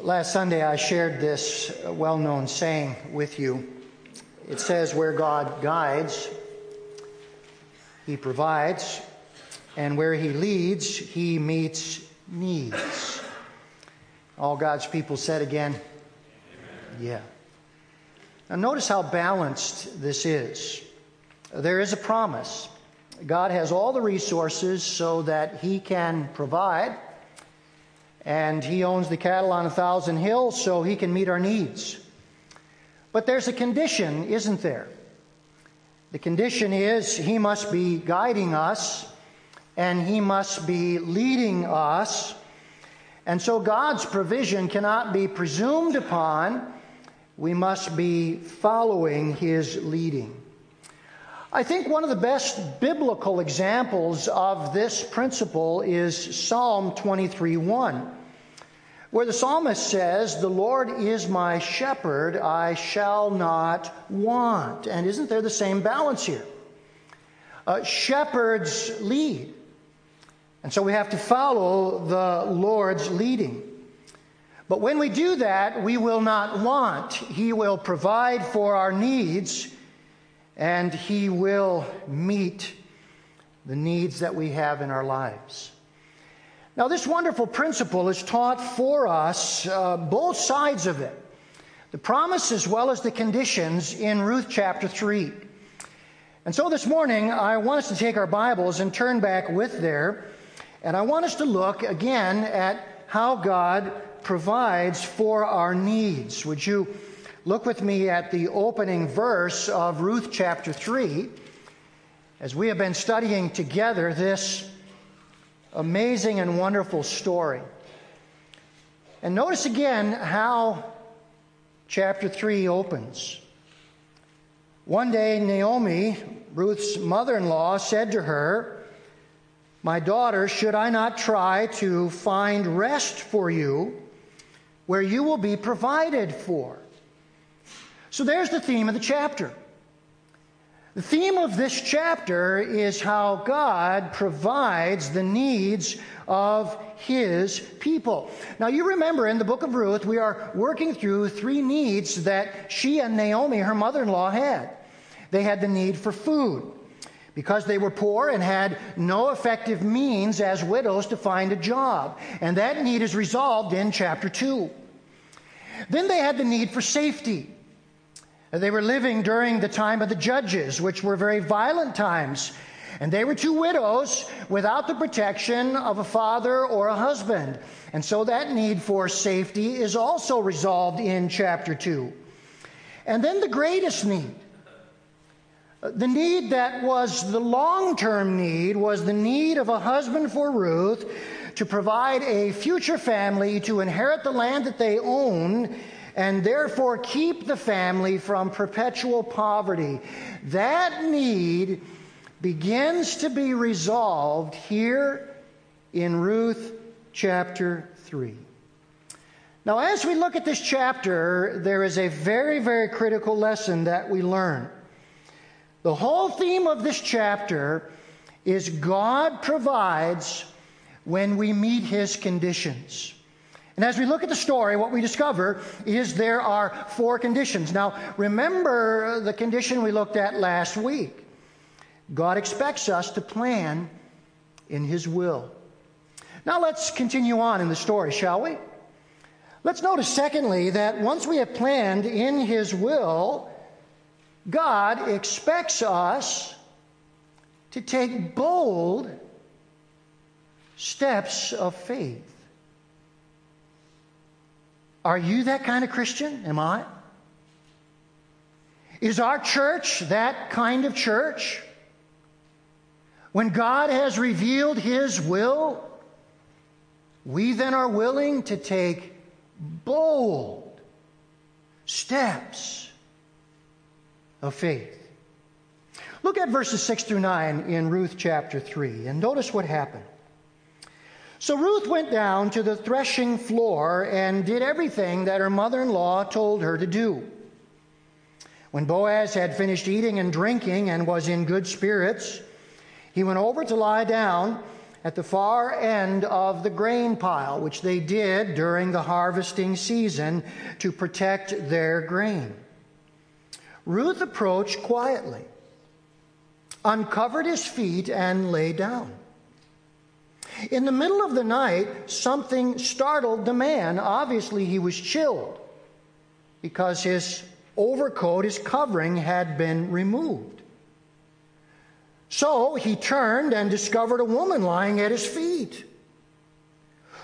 Last Sunday, I shared this well known saying with you. It says, Where God guides, He provides, and where He leads, He meets needs. All God's people said again, Amen. Yeah. Now, notice how balanced this is. There is a promise. God has all the resources so that He can provide and he owns the cattle on a thousand hills so he can meet our needs. But there's a condition, isn't there? The condition is he must be guiding us and he must be leading us. And so God's provision cannot be presumed upon. We must be following his leading. I think one of the best biblical examples of this principle is Psalm 23 1, where the psalmist says, The Lord is my shepherd, I shall not want. And isn't there the same balance here? Uh, shepherds lead. And so we have to follow the Lord's leading. But when we do that, we will not want. He will provide for our needs and He will meet the needs that we have in our lives. Now, this wonderful principle is taught for us, uh, both sides of it the promise as well as the conditions in Ruth chapter 3. And so this morning, I want us to take our Bibles and turn back with there, and I want us to look again at how God provides for our needs. Would you? Look with me at the opening verse of Ruth chapter 3 as we have been studying together this amazing and wonderful story. And notice again how chapter 3 opens. One day, Naomi, Ruth's mother in law, said to her, My daughter, should I not try to find rest for you where you will be provided for? So there's the theme of the chapter. The theme of this chapter is how God provides the needs of his people. Now, you remember in the book of Ruth, we are working through three needs that she and Naomi, her mother in law, had. They had the need for food because they were poor and had no effective means as widows to find a job. And that need is resolved in chapter 2. Then they had the need for safety they were living during the time of the judges, which were very violent times. And they were two widows without the protection of a father or a husband. And so that need for safety is also resolved in chapter 2. And then the greatest need. The need that was the long term need was the need of a husband for Ruth to provide a future family to inherit the land that they own and therefore keep the family from perpetual poverty. That need begins to be resolved here in Ruth chapter 3. Now, as we look at this chapter, there is a very, very critical lesson that we learn. The whole theme of this chapter is God provides when we meet his conditions. And as we look at the story, what we discover is there are four conditions. Now, remember the condition we looked at last week. God expects us to plan in His will. Now, let's continue on in the story, shall we? Let's notice, secondly, that once we have planned in His will, God expects us to take bold steps of faith. Are you that kind of Christian? Am I? Is our church that kind of church? When God has revealed His will, we then are willing to take bold steps of faith. Look at verses 6 through 9 in Ruth chapter 3 and notice what happened. So Ruth went down to the threshing floor and did everything that her mother in law told her to do. When Boaz had finished eating and drinking and was in good spirits, he went over to lie down, at the far end of the grain pile, which they did during the harvesting season to protect their grain. Ruth approached quietly, uncovered his feet, and lay down. In the middle of the night, something startled the man. Obviously, he was chilled because his overcoat, his covering, had been removed. So he turned and discovered a woman lying at his feet.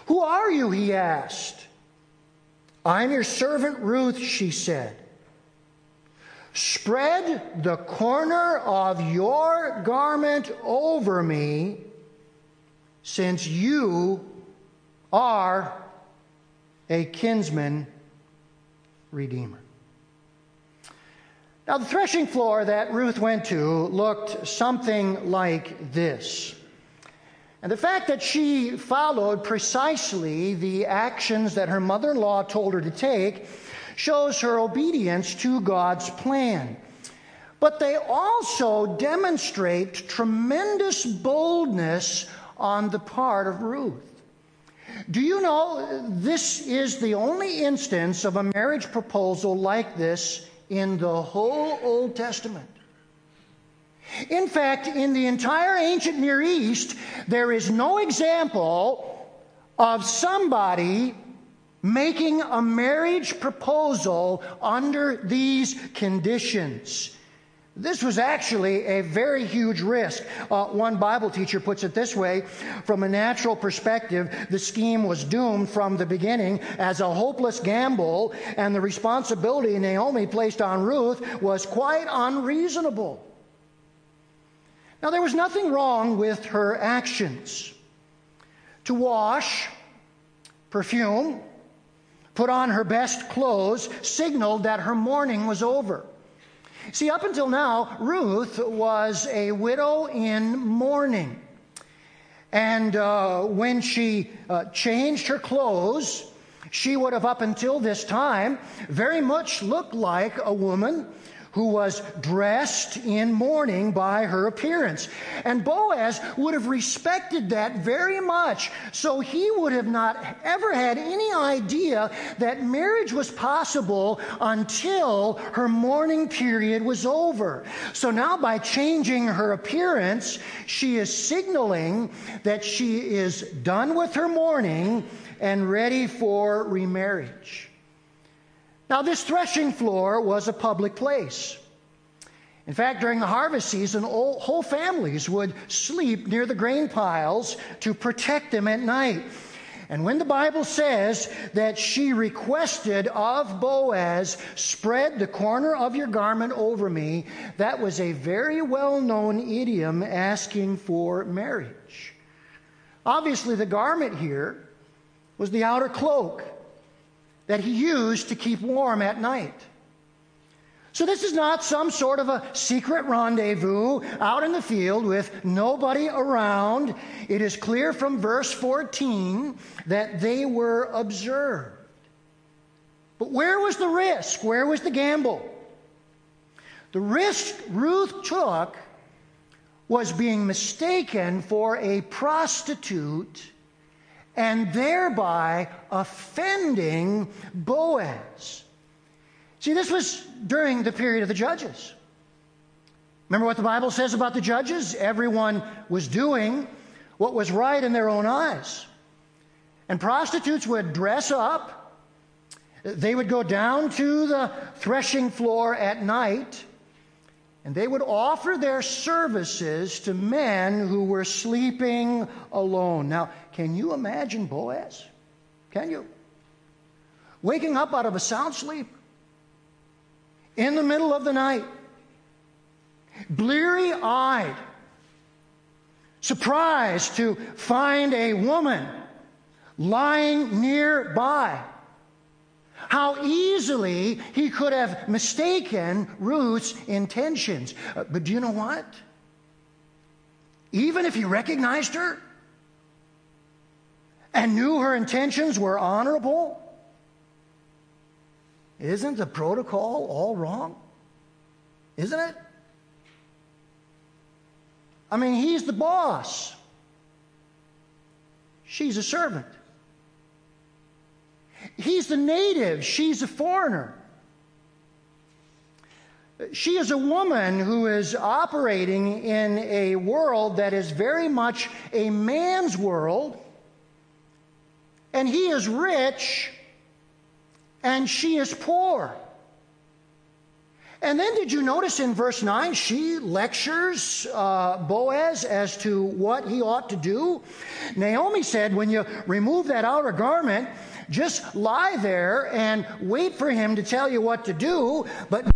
Who are you? he asked. I'm your servant Ruth, she said. Spread the corner of your garment over me, since you are a kinsman redeemer. Now, the threshing floor that Ruth went to looked something like this. And the fact that she followed precisely the actions that her mother in law told her to take shows her obedience to God's plan. But they also demonstrate tremendous boldness on the part of Ruth. Do you know this is the only instance of a marriage proposal like this in the whole Old Testament. In fact, in the entire ancient Near East, there is no example of somebody making a marriage proposal under these conditions. This was actually a very huge risk. Uh, one Bible teacher puts it this way From a natural perspective, the scheme was doomed from the beginning as a hopeless gamble, and the responsibility Naomi placed on Ruth was quite unreasonable. Now, there was nothing wrong with her actions. To wash, perfume, put on her best clothes signaled that her mourning was over. See, up until now, Ruth was a widow in mourning. And uh, when she uh, changed her clothes, she would have, up until this time, very much looked like a woman who was dressed in mourning by her appearance. And Boaz would have respected that very much. So he would have not ever had any idea that marriage was possible until her mourning period was over. So now, by changing her appearance, she is signaling that she is done with her mourning and ready for remarriage. Now, this threshing floor was a public place. In fact, during the harvest season, whole families would sleep near the grain piles to protect them at night. And when the Bible says that she requested of Boaz, spread the corner of your garment over me, that was a very well known idiom asking for marriage. Obviously, the garment here was the outer cloak that he used to keep warm at night. So, this is not some sort of a secret rendezvous out in the field with nobody around. It is clear from verse 14 that they were observed. But where was the risk? Where was the gamble? The risk Ruth took was being mistaken for a prostitute and thereby offending Boaz. See, this was during the period of the judges. Remember what the Bible says about the judges? Everyone was doing what was right in their own eyes. And prostitutes would dress up, they would go down to the threshing floor at night and they would offer their services to men who were sleeping alone. Now, can you imagine Boaz? Can you? Waking up out of a sound sleep in the middle of the night, bleary eyed, surprised to find a woman lying nearby how easily he could have mistaken Ruth's intentions. Uh, but do you know what? Even if he recognized her and knew her intentions were honorable, isn't the protocol all wrong? Isn't it? I mean, he's the boss. she's a servant. He's the native, she's a foreigner. She is a woman who is operating in a world that is very much a man's world, and he is rich and she is poor. And then did you notice in verse 9, she lectures uh, Boaz as to what he ought to do? Naomi said, when you remove that outer garment, just lie there and wait for him to tell you what to do. But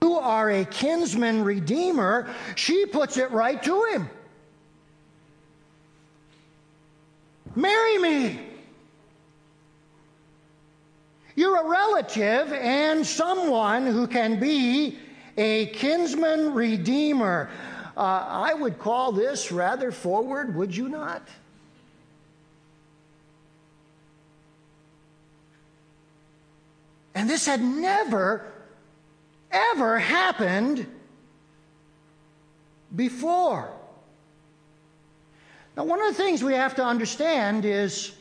you are a kinsman redeemer, she puts it right to him. Marry me. You're a relative and someone who can be a kinsman redeemer. Uh, I would call this rather forward, would you not? And this had never, ever happened before. Now, one of the things we have to understand is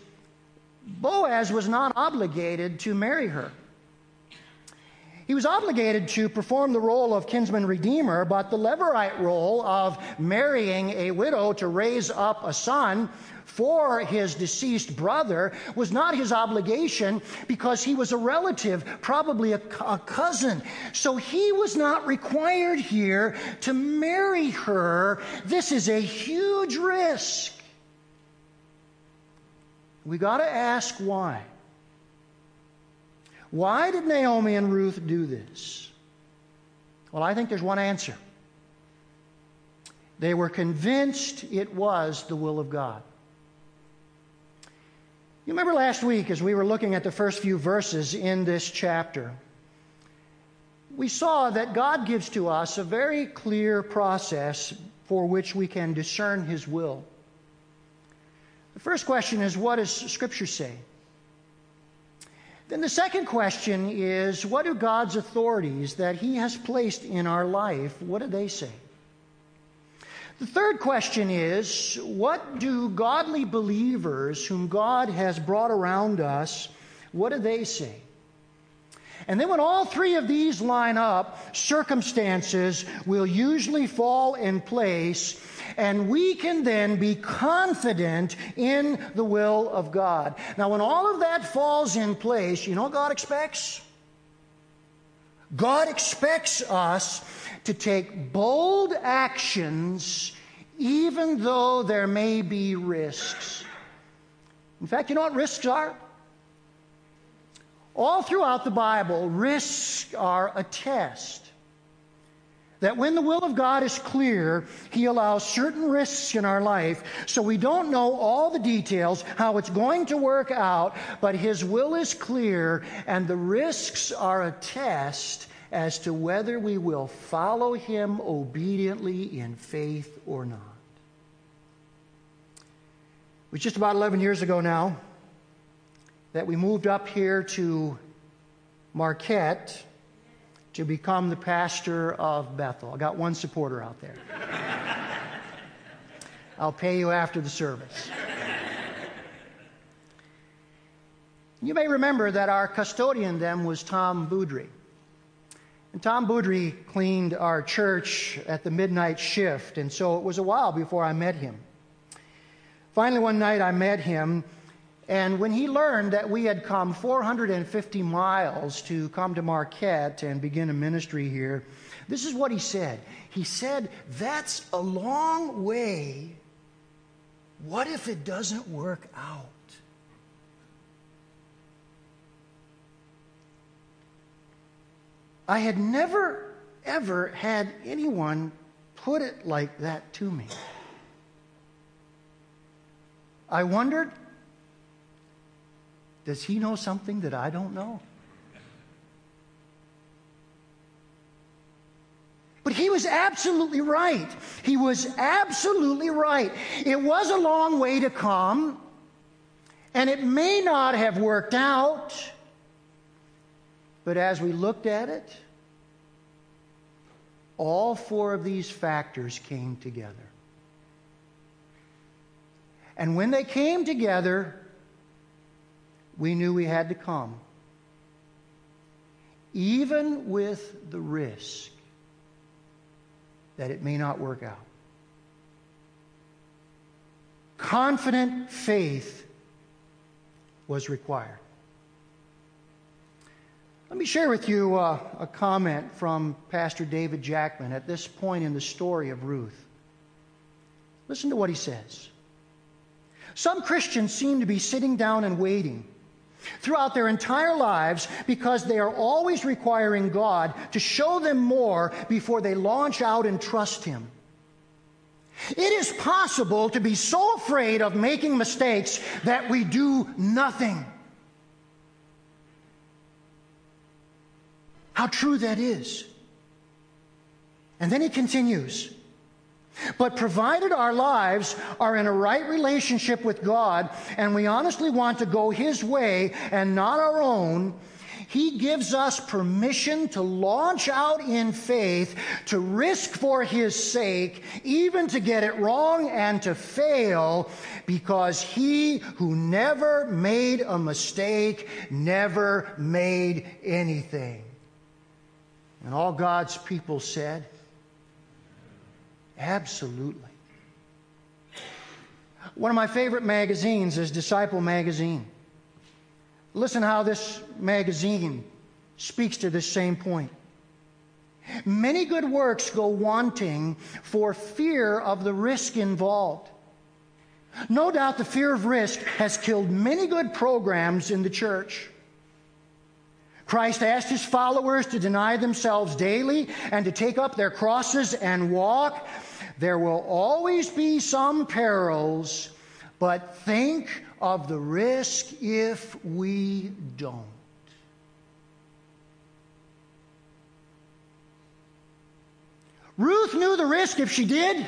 Boaz was not obligated to marry her. He was obligated to perform the role of kinsman redeemer, but the Levirate role of marrying a widow to raise up a son for his deceased brother was not his obligation because he was a relative, probably a, a, cousin. So he was not required here to marry her. This is a huge risk. We got to ask why. Why did Naomi and Ruth do this? Well, I think there's one answer. They were convinced it was the will of God. You remember last week as we were looking at the first few verses in this chapter, we saw that God gives to us a very clear process for which we can discern His will. The first question is what does Scripture say? Then the second question is what do God's authorities that He has placed in our life, what do they say? The third question is what do godly believers whom God has brought around us, what do they say? And then when all three of these line up, circumstances will usually fall in place and we can then be confident in the will of God. Now, when all of that falls in place, you know what God expects? God expects us to take bold actions even though there may be risks. In fact, you know what risks are? All throughout the Bible, risks are a test. That when the will of God is clear, He allows certain risks in our life, so we don't know all the details, how it's going to work out, but His will is clear, and the risks are a test as to whether we will follow Him obediently in faith or not. It was just about 11 years ago now that we moved up here to Marquette to become the pastor of Bethel. I got one supporter out there. I'll pay you after the service. You may remember that our custodian then was Tom Boudry. And Tom Boudry cleaned our church at the midnight shift, and so it was a while before I met him. Finally, one night I met him, and when he learned that we had come 450 miles to come to Marquette and begin a ministry here, this is what he said. He said, That's a long way. What if it doesn't work out? I had never, ever had anyone put it like that to me. I wondered does he know something that I don't know? But he was absolutely right. He was absolutely right. It was a long way to come, and it may not have worked out, But as we looked at it, all four of these factors came together. And when they came together, we knew we had to come, even with the risk that it may not work out. Confident faith was required. Let me share with you uh, a comment from Pastor David Jackman at this point in the story of Ruth. Listen to what he says. Some Christians seem to be sitting down and waiting throughout their entire lives because they are always requiring God to show them more before they launch out and trust Him. It is possible to be so afraid of making mistakes that we do nothing. How true that is. And then he continues. But provided our lives are in a right relationship with God and we honestly want to go His way and not our own, He gives us permission to launch out in faith, to risk for His sake, even to get it wrong and to fail, because He who never made a mistake never made anything. And all God's people said, Absolutely. One of my favorite magazines is Disciple Magazine. Listen how this magazine speaks to this same point. Many good works go wanting for fear of the risk involved. No doubt the fear of risk has killed many good programs in the church. Christ asked his followers to deny themselves daily and to take up their crosses and walk. There will always be some perils, but think of the risk if we don't. Ruth knew the risk if she did.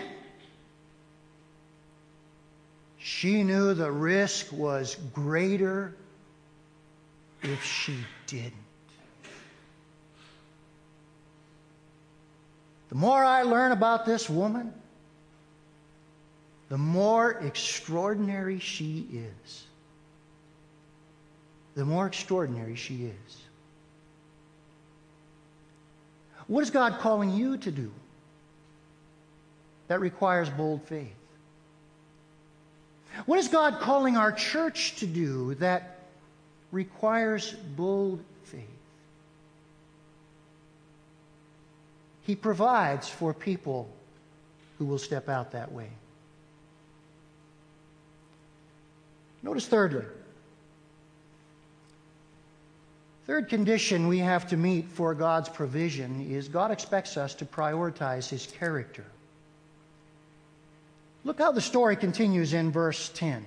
She knew the risk was greater if she didn't. The more I learn about this woman, the more extraordinary she is. The more extraordinary she is. What is God calling you to do? That requires bold faith. What is God calling our church to do that requires bold faith? He provides for people who will step out that way. Notice, thirdly, third condition we have to meet for God's provision is God expects us to prioritize His character. Look how the story continues in verse 10.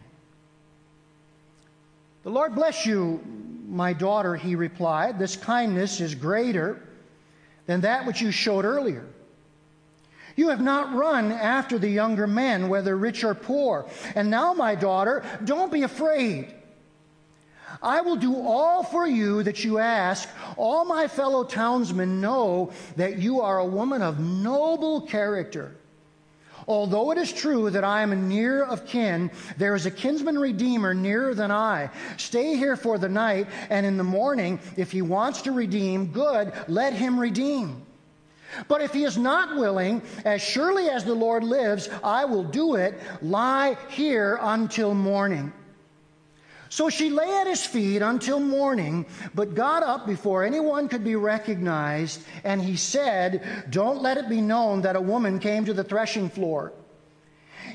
The Lord bless you, my daughter, he replied. This kindness is greater than that which you showed earlier. You have not run after the younger men, whether rich or poor. And now, my daughter, don't be afraid. I will do all for you that you ask. All my fellow townsmen know that you are a woman of noble character. Although it is true that I am near of kin, there is a kinsman redeemer nearer than I. Stay here for the night, and in the morning, if he wants to redeem, good, let him redeem. But if he is not willing, as surely as the Lord lives, I will do it. Lie here until morning. So she lay at his feet until morning, but got up before anyone could be recognized, and he said, Don't let it be known that a woman came to the threshing floor.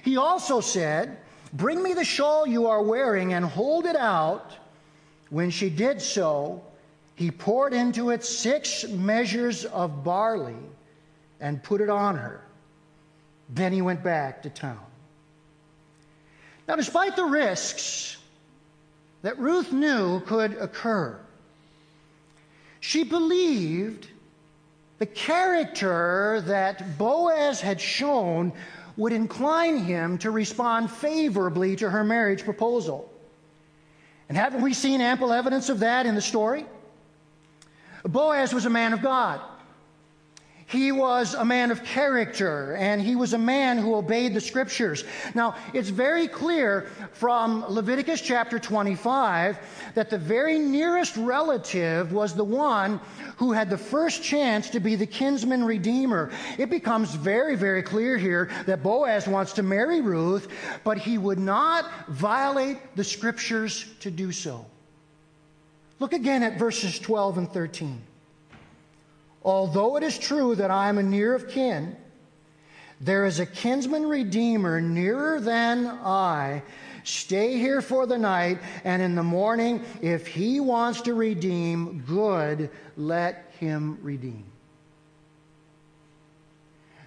He also said, Bring me the shawl you are wearing and hold it out. When she did so, he poured into it six measures of barley and put it on her. Then he went back to town. Now, despite the risks that Ruth knew could occur. She believed the character that Boaz had shown would incline him to respond favorably to her marriage proposal. And haven't we seen ample evidence of that in the story? Boaz was a man of God. He was a man of character and he was a man who obeyed the scriptures. Now, it's very clear from Leviticus chapter 25 that the very nearest relative was the one who had the first chance to be the kinsman redeemer. It becomes very, very clear here that Boaz wants to marry Ruth, but he would not violate the scriptures to do so. Look again at verses 12 and 13. Although it is true that I am a near of kin, there is a kinsman redeemer nearer than I. Stay here for the night, and in the morning, if he wants to redeem, good, let him redeem.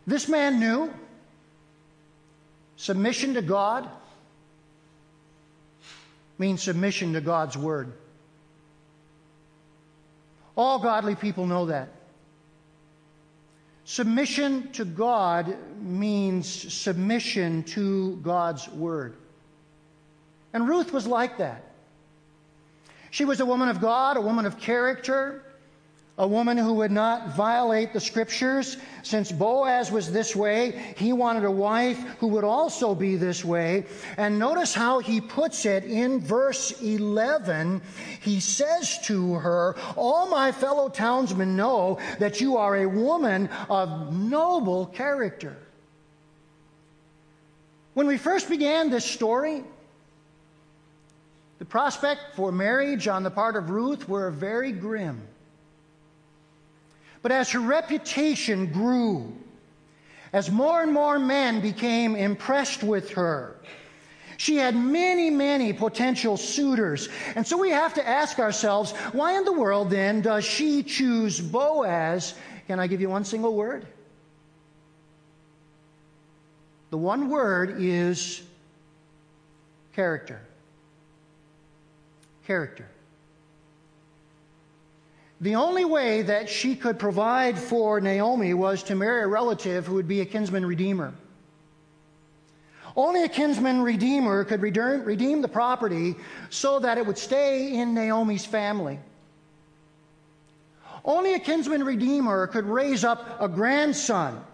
This man knew submission to God means submission to God's word. All godly people know that. Submission to God means submission to God's word. And Ruth was like that. She was a woman of God, a woman of character a woman who would not violate the scriptures. Since Boaz was this way, he wanted a wife who would also be this way. And notice how he puts it in verse 11. He says to her, All my fellow townsmen know that you are a woman of noble character. When we first began this story, the prospect for marriage on the part of Ruth were very grim. But as her reputation grew, as more and more men became impressed with her, she had many, many potential suitors. And so we have to ask ourselves, why in the world then does she choose Boaz? Can I give you one single word? The one word is character. Character. The only way that she could provide for Naomi was to marry a relative who would be a kinsman redeemer. Only a kinsman redeemer could redeem the property so that it would stay in Naomi's family. Only a kinsman redeemer could raise up a grandson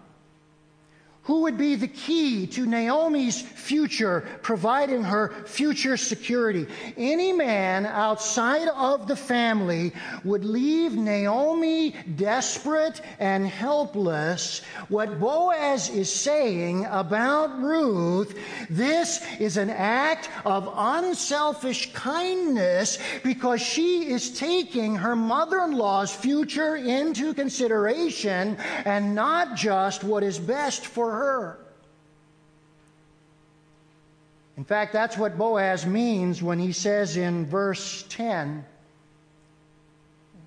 who would be the key to Naomi's future, providing her future security. Any man outside of the family would leave Naomi desperate and helpless. What Boaz is saying about Ruth, this is an act of unselfish kindness because she is taking her mother in law's future into consideration and not just what is best for her her. In fact, that's what Boaz means when he says in verse 10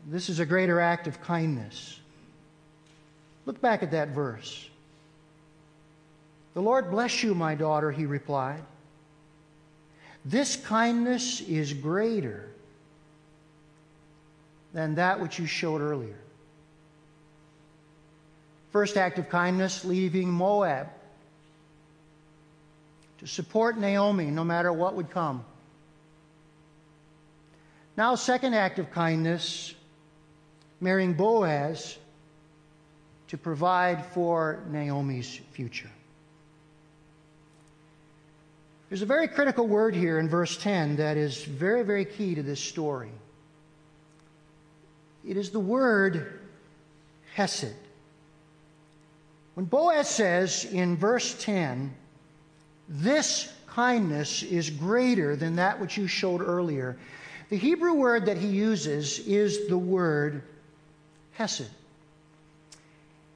this is a greater act of kindness. Look back at that verse. The Lord bless you, my daughter, he replied. This kindness is greater than that which you showed earlier. First act of kindness, leaving Moab to support Naomi no matter what would come. Now, second act of kindness, marrying Boaz to provide for Naomi's future. There's a very critical word here in verse 10 that is very, very key to this story. It is the word hesed. When Boaz says in verse 10, this kindness is greater than that which you showed earlier, the Hebrew word that he uses is the word hesed.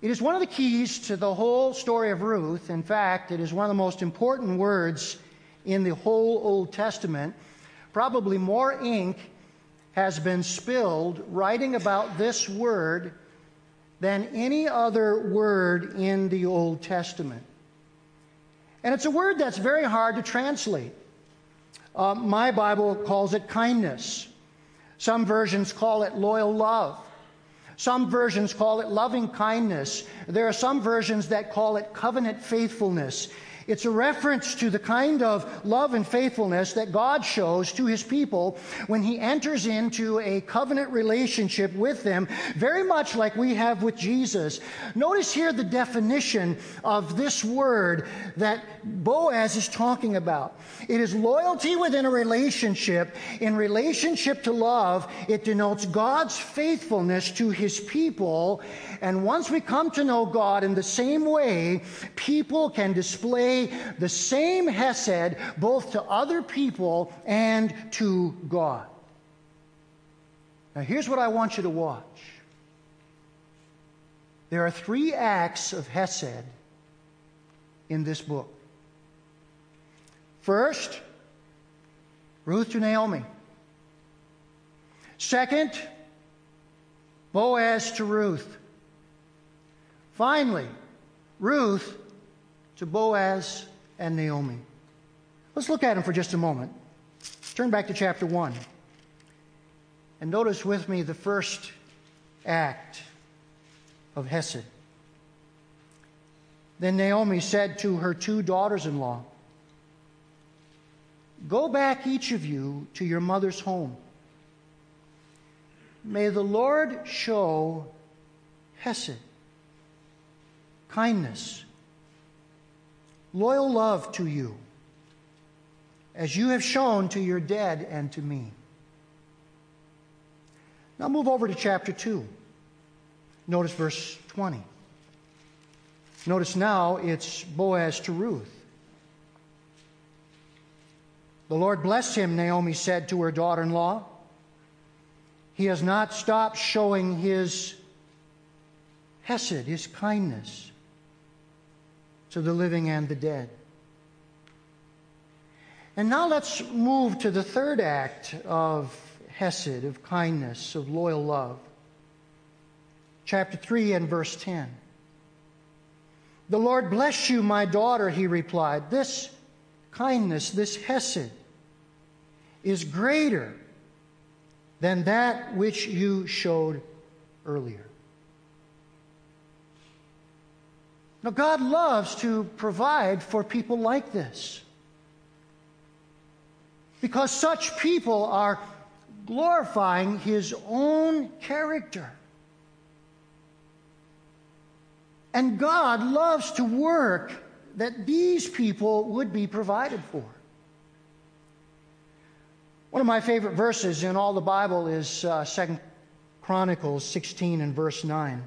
It is one of the keys to the whole story of Ruth. In fact, it is one of the most important words in the whole Old Testament. Probably more ink has been spilled writing about this word than any other word in the Old Testament. And it's a word that's very hard to translate. Uh, my Bible calls it kindness. Some versions call it loyal love. Some versions call it loving kindness. There are some versions that call it covenant faithfulness. It's a reference to the kind of love and faithfulness that God shows to his people when he enters into a covenant relationship with them, very much like we have with Jesus. Notice here the definition of this word that Boaz is talking about. It is loyalty within a relationship. In relationship to love, it denotes God's faithfulness to his people. And once we come to know God in the same way, people can display the same Hesed both to other people and to God. Now, here's what I want you to watch. There are three acts of Hesed in this book. First, Ruth to Naomi. Second, Boaz to Ruth. Finally, Ruth to Boaz and Naomi. Let's look at them for just a moment. Turn back to chapter 1 and notice with me the first act of Hesed. Then Naomi said to her two daughters in law, Go back, each of you, to your mother's home. May the Lord show Hesed, kindness, loyal love to you, as you have shown to your dead and to me. Now move over to chapter 2. Notice verse 20. Notice now it's Boaz to Ruth. The Lord bless him, Naomi said to her daughter in law. He has not stopped showing his hesed, his kindness to the living and the dead. And now let's move to the third act of Hesed, of kindness, of loyal love. Chapter 3 and verse 10. The Lord bless you, my daughter, he replied. This kindness, this Hesed, is greater than that which you showed earlier. Now, God loves to provide for people like this. Because such people are glorifying His own character. And God loves to work that these people would be provided for. One of my favorite verses in all the Bible is uh, 2 Chronicles 16 and verse 9.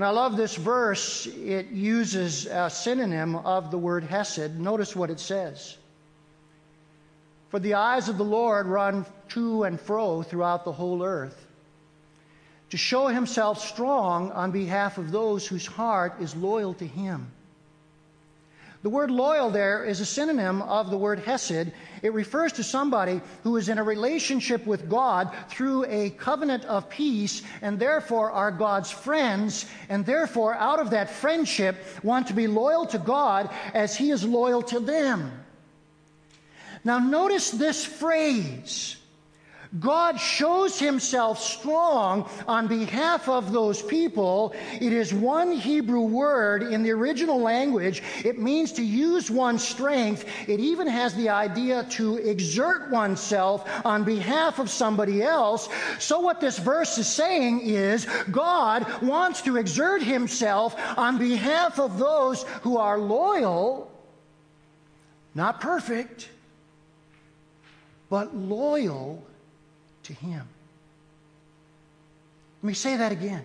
And I love this verse. It uses a synonym of the word hesed. Notice what it says. For the eyes of the Lord run to and fro throughout the whole earth to show himself strong on behalf of those whose heart is loyal to him. The word loyal there is a synonym of the word hesed. It refers to somebody who is in a relationship with God through a covenant of peace and therefore are God's friends and therefore out of that friendship want to be loyal to God as he is loyal to them. Now notice this phrase God shows himself strong on behalf of those people. It is one Hebrew word in the original language. It means to use one's strength. It even has the idea to exert oneself on behalf of somebody else. So, what this verse is saying is God wants to exert himself on behalf of those who are loyal, not perfect, but loyal to Him. Let me say that again.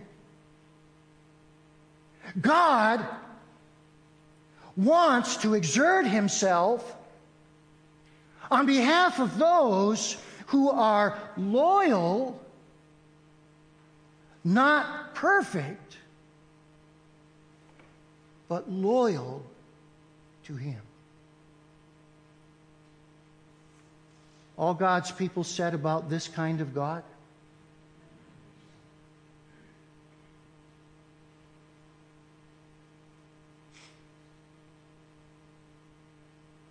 God wants to exert Himself on behalf of those who are loyal, not perfect, but loyal to Him. All God's people said about this kind of God?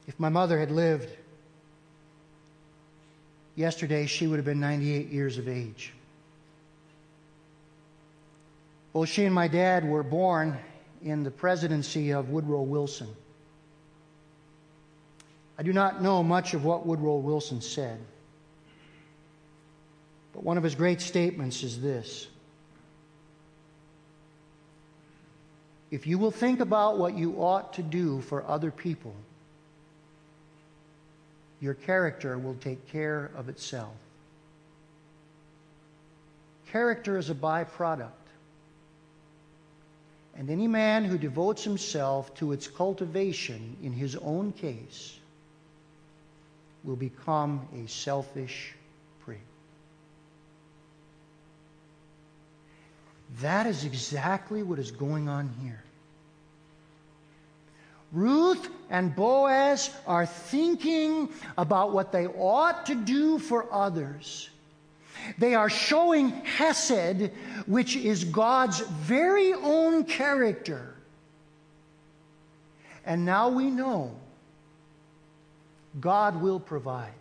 If my mother had lived yesterday, she would have been 98 years of age. Both she and my dad were born in the presidency of Woodrow Wilson. I do not know much of what Woodrow Wilson said, but one of his great statements is this If you will think about what you ought to do for other people, your character will take care of itself. Character is a byproduct. And any man who devotes himself to its cultivation in his own case will become a selfish prick. That is exactly what is going on here. Ruth and Boaz are thinking about what they ought to do for others. They are showing Hesed, which is God's very own character. And now we know God will provide.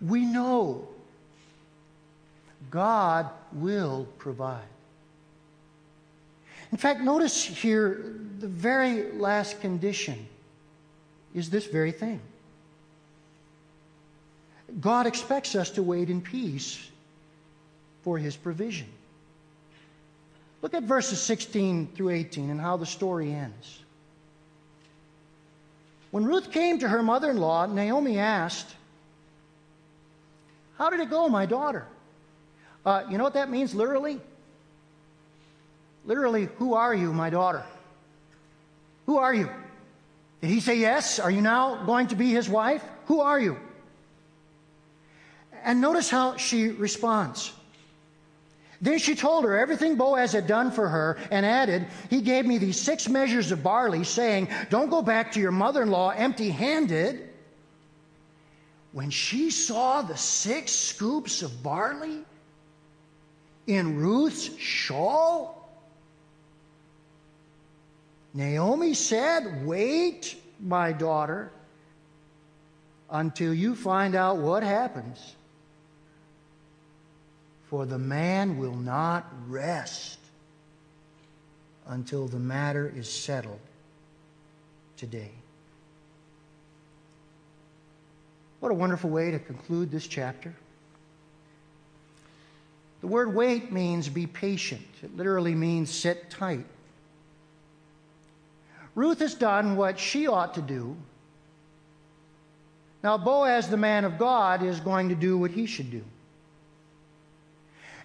We know God will provide. In fact, notice here the very last condition is this very thing. God expects us to wait in peace for his provision. Look at verses 16 through 18 and how the story ends. When Ruth came to her mother in law, Naomi asked, How did it go, my daughter? Uh, you know what that means literally? Literally, who are you, my daughter? Who are you? Did he say yes? Are you now going to be his wife? Who are you? And notice how she responds. Then she told her everything Boaz had done for her and added, He gave me these six measures of barley, saying, Don't go back to your mother in law empty handed. When she saw the six scoops of barley in Ruth's shawl, Naomi said, Wait, my daughter, until you find out what happens for the man will not rest until the matter is settled today. What a wonderful way to conclude this chapter. The word wait means be patient. It literally means sit tight. Ruth has done what she ought to do. Now, Boaz, the man of God, is going to do what he should do.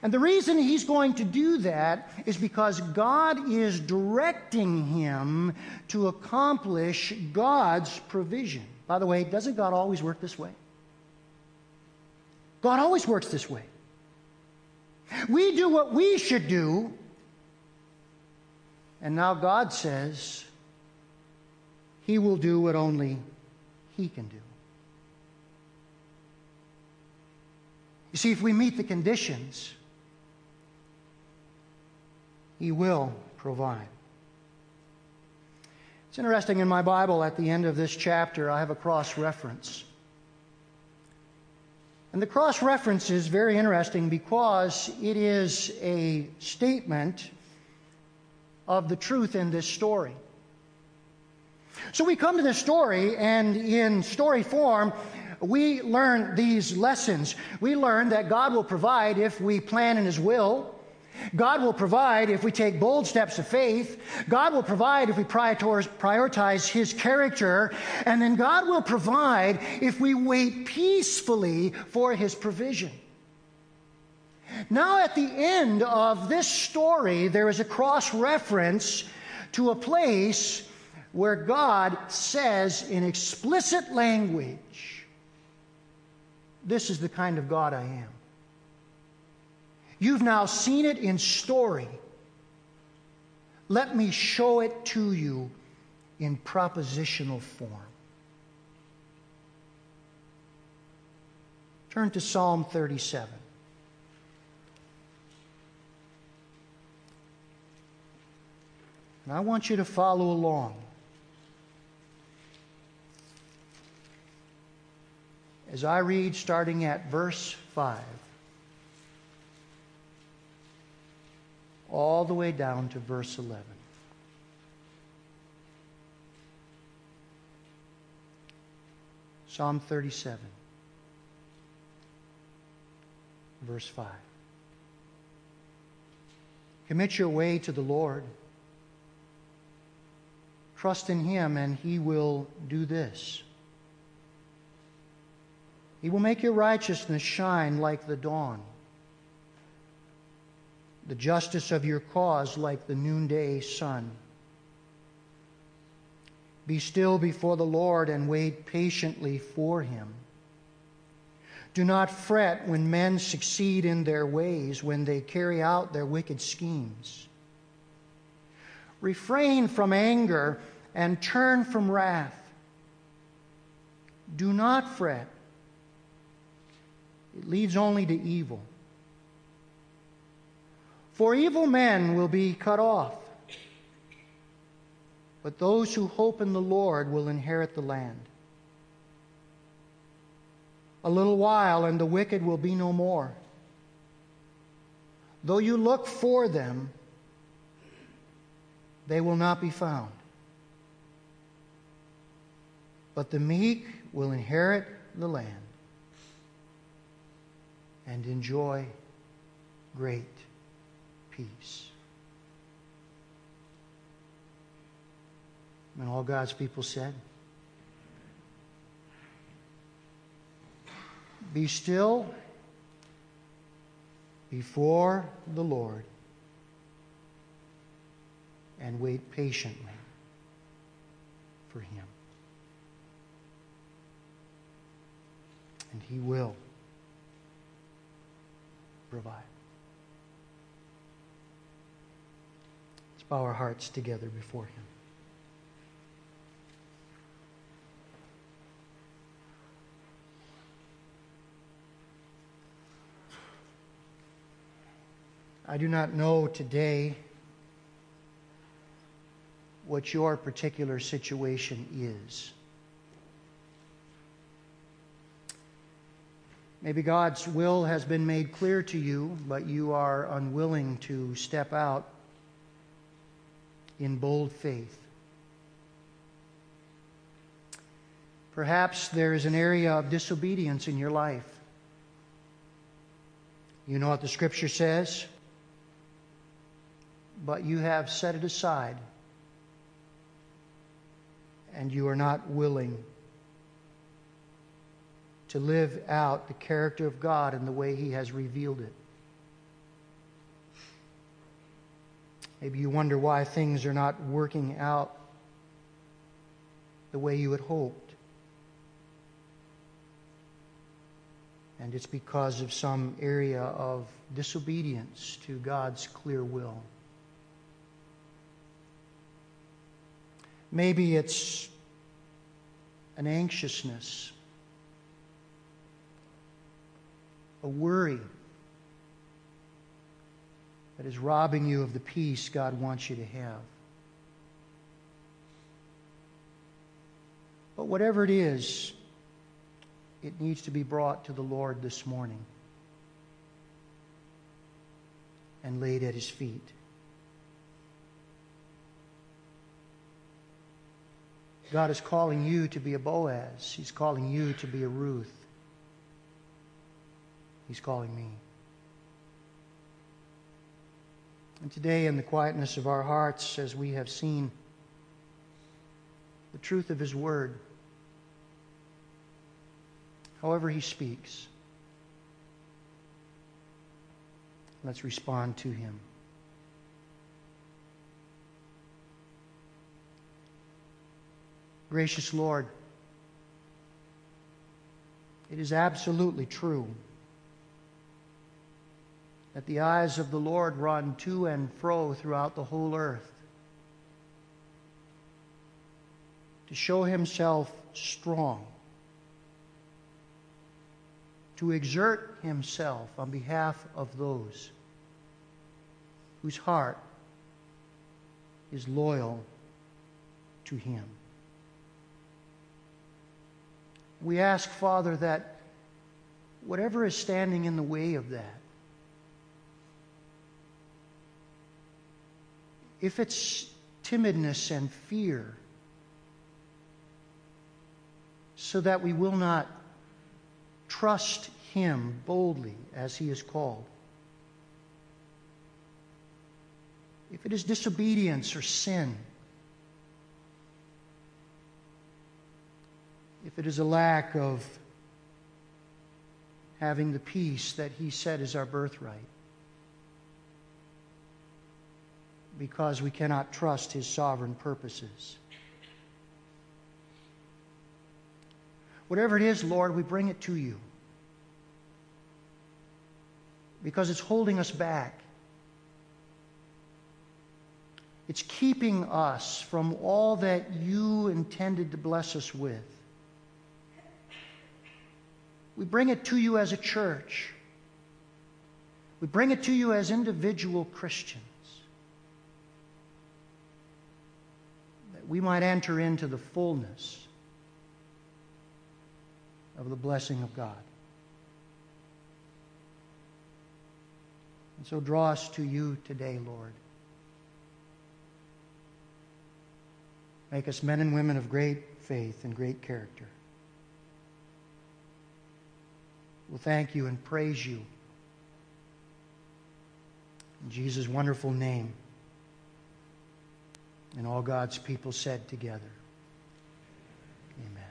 And the reason he's going to do that is because God is directing him to accomplish God's provision. By the way, doesn't God always work this way? God always works this way. We do what we should do, and now God says he will do what only he can do. You see, if we meet the conditions, he will provide. It's interesting in my Bible at the end of this chapter, I have a cross reference. And the cross reference is very interesting because it is a statement of the truth in this story. So we come to this story, and in story form, we learn these lessons. We learn that God will provide if we plan in His will. God will provide if we take bold steps of faith. God will provide if we prioritize His character. And then God will provide if we wait peacefully for His provision. Now, at the end of this story, there is a cross reference to a place where God says in explicit language, This is the kind of God I am. You've now seen it in story. Let me show it to you in propositional form. Turn to Psalm 37. And I want you to follow along. As I read, starting at verse 5. All the way down to verse 11. Psalm 37, verse 5. Commit your way to the Lord. Trust in Him, and He will do this. He will make your righteousness shine like the dawn, the justice of your cause like the noonday sun. Be still before the Lord and wait patiently for him. Do not fret when men succeed in their ways, when they carry out their wicked schemes. Refrain from anger and turn from wrath. Do not fret, it leads only to evil. For evil men will be cut off but those who hope in the Lord will inherit the land. A little while, and the wicked will be no more. Though you look for them, they will not be found. But the meek will inherit the land and enjoy great peace. And all God's people said, Be still before the Lord and wait patiently for Him. And He will provide. Bow our hearts together before Him. I do not know today what your particular situation is. Maybe God's will has been made clear to you, but you are unwilling to step out in bold faith. Perhaps there is an area of disobedience in your life. You know what the scripture says? but you have set it aside and you are not willing to live out the character of God in the way He has revealed it. Maybe you wonder why things are not working out the way you had hoped. And it's because of some area of disobedience to God's clear will. Maybe it's an anxiousness, a worry that is robbing you of the peace God wants you to have. But whatever it is, it needs to be brought to the Lord this morning and laid at his feet. God is calling you to be a Boaz. He's calling you to be a Ruth. He's calling me. And today, in the quietness of our hearts, as we have seen the truth of His Word, however He speaks, let's respond to Him. Gracious Lord, it is absolutely true that the eyes of the Lord run to and fro throughout the whole earth to show himself strong, to exert himself on behalf of those whose heart is loyal to him. We ask, Father, that whatever is standing in the way of that, if it's timidness and fear, so that we will not trust Him boldly as He is called. If it is disobedience or sin, if it is a lack of having the peace that He said is our birthright, because we cannot trust His sovereign purposes. Whatever it is, Lord, we bring it to you because it's holding us back. It's keeping us from all that you intended to bless us with. We bring it to you as a church. We bring it to you as individual Christians. That we might enter into the fullness of the blessing of God. And so draw us to you today, Lord. Make us men and women of great faith and great character. We'll thank you and praise you. In Jesus' wonderful name. And all God's people said together. Amen.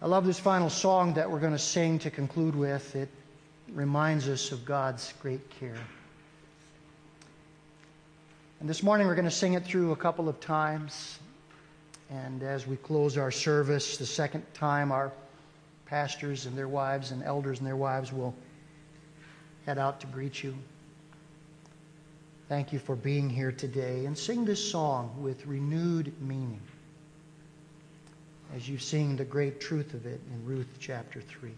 I love this final song that we're going to sing to conclude with. It reminds us of God's great care. And this morning we're going to sing it through a couple of times. And as we close our service, the second time, our pastors and their wives and elders and their wives will head out to greet you. Thank you for being here today. And sing this song with renewed meaning as you sing the great truth of it in Ruth chapter 3.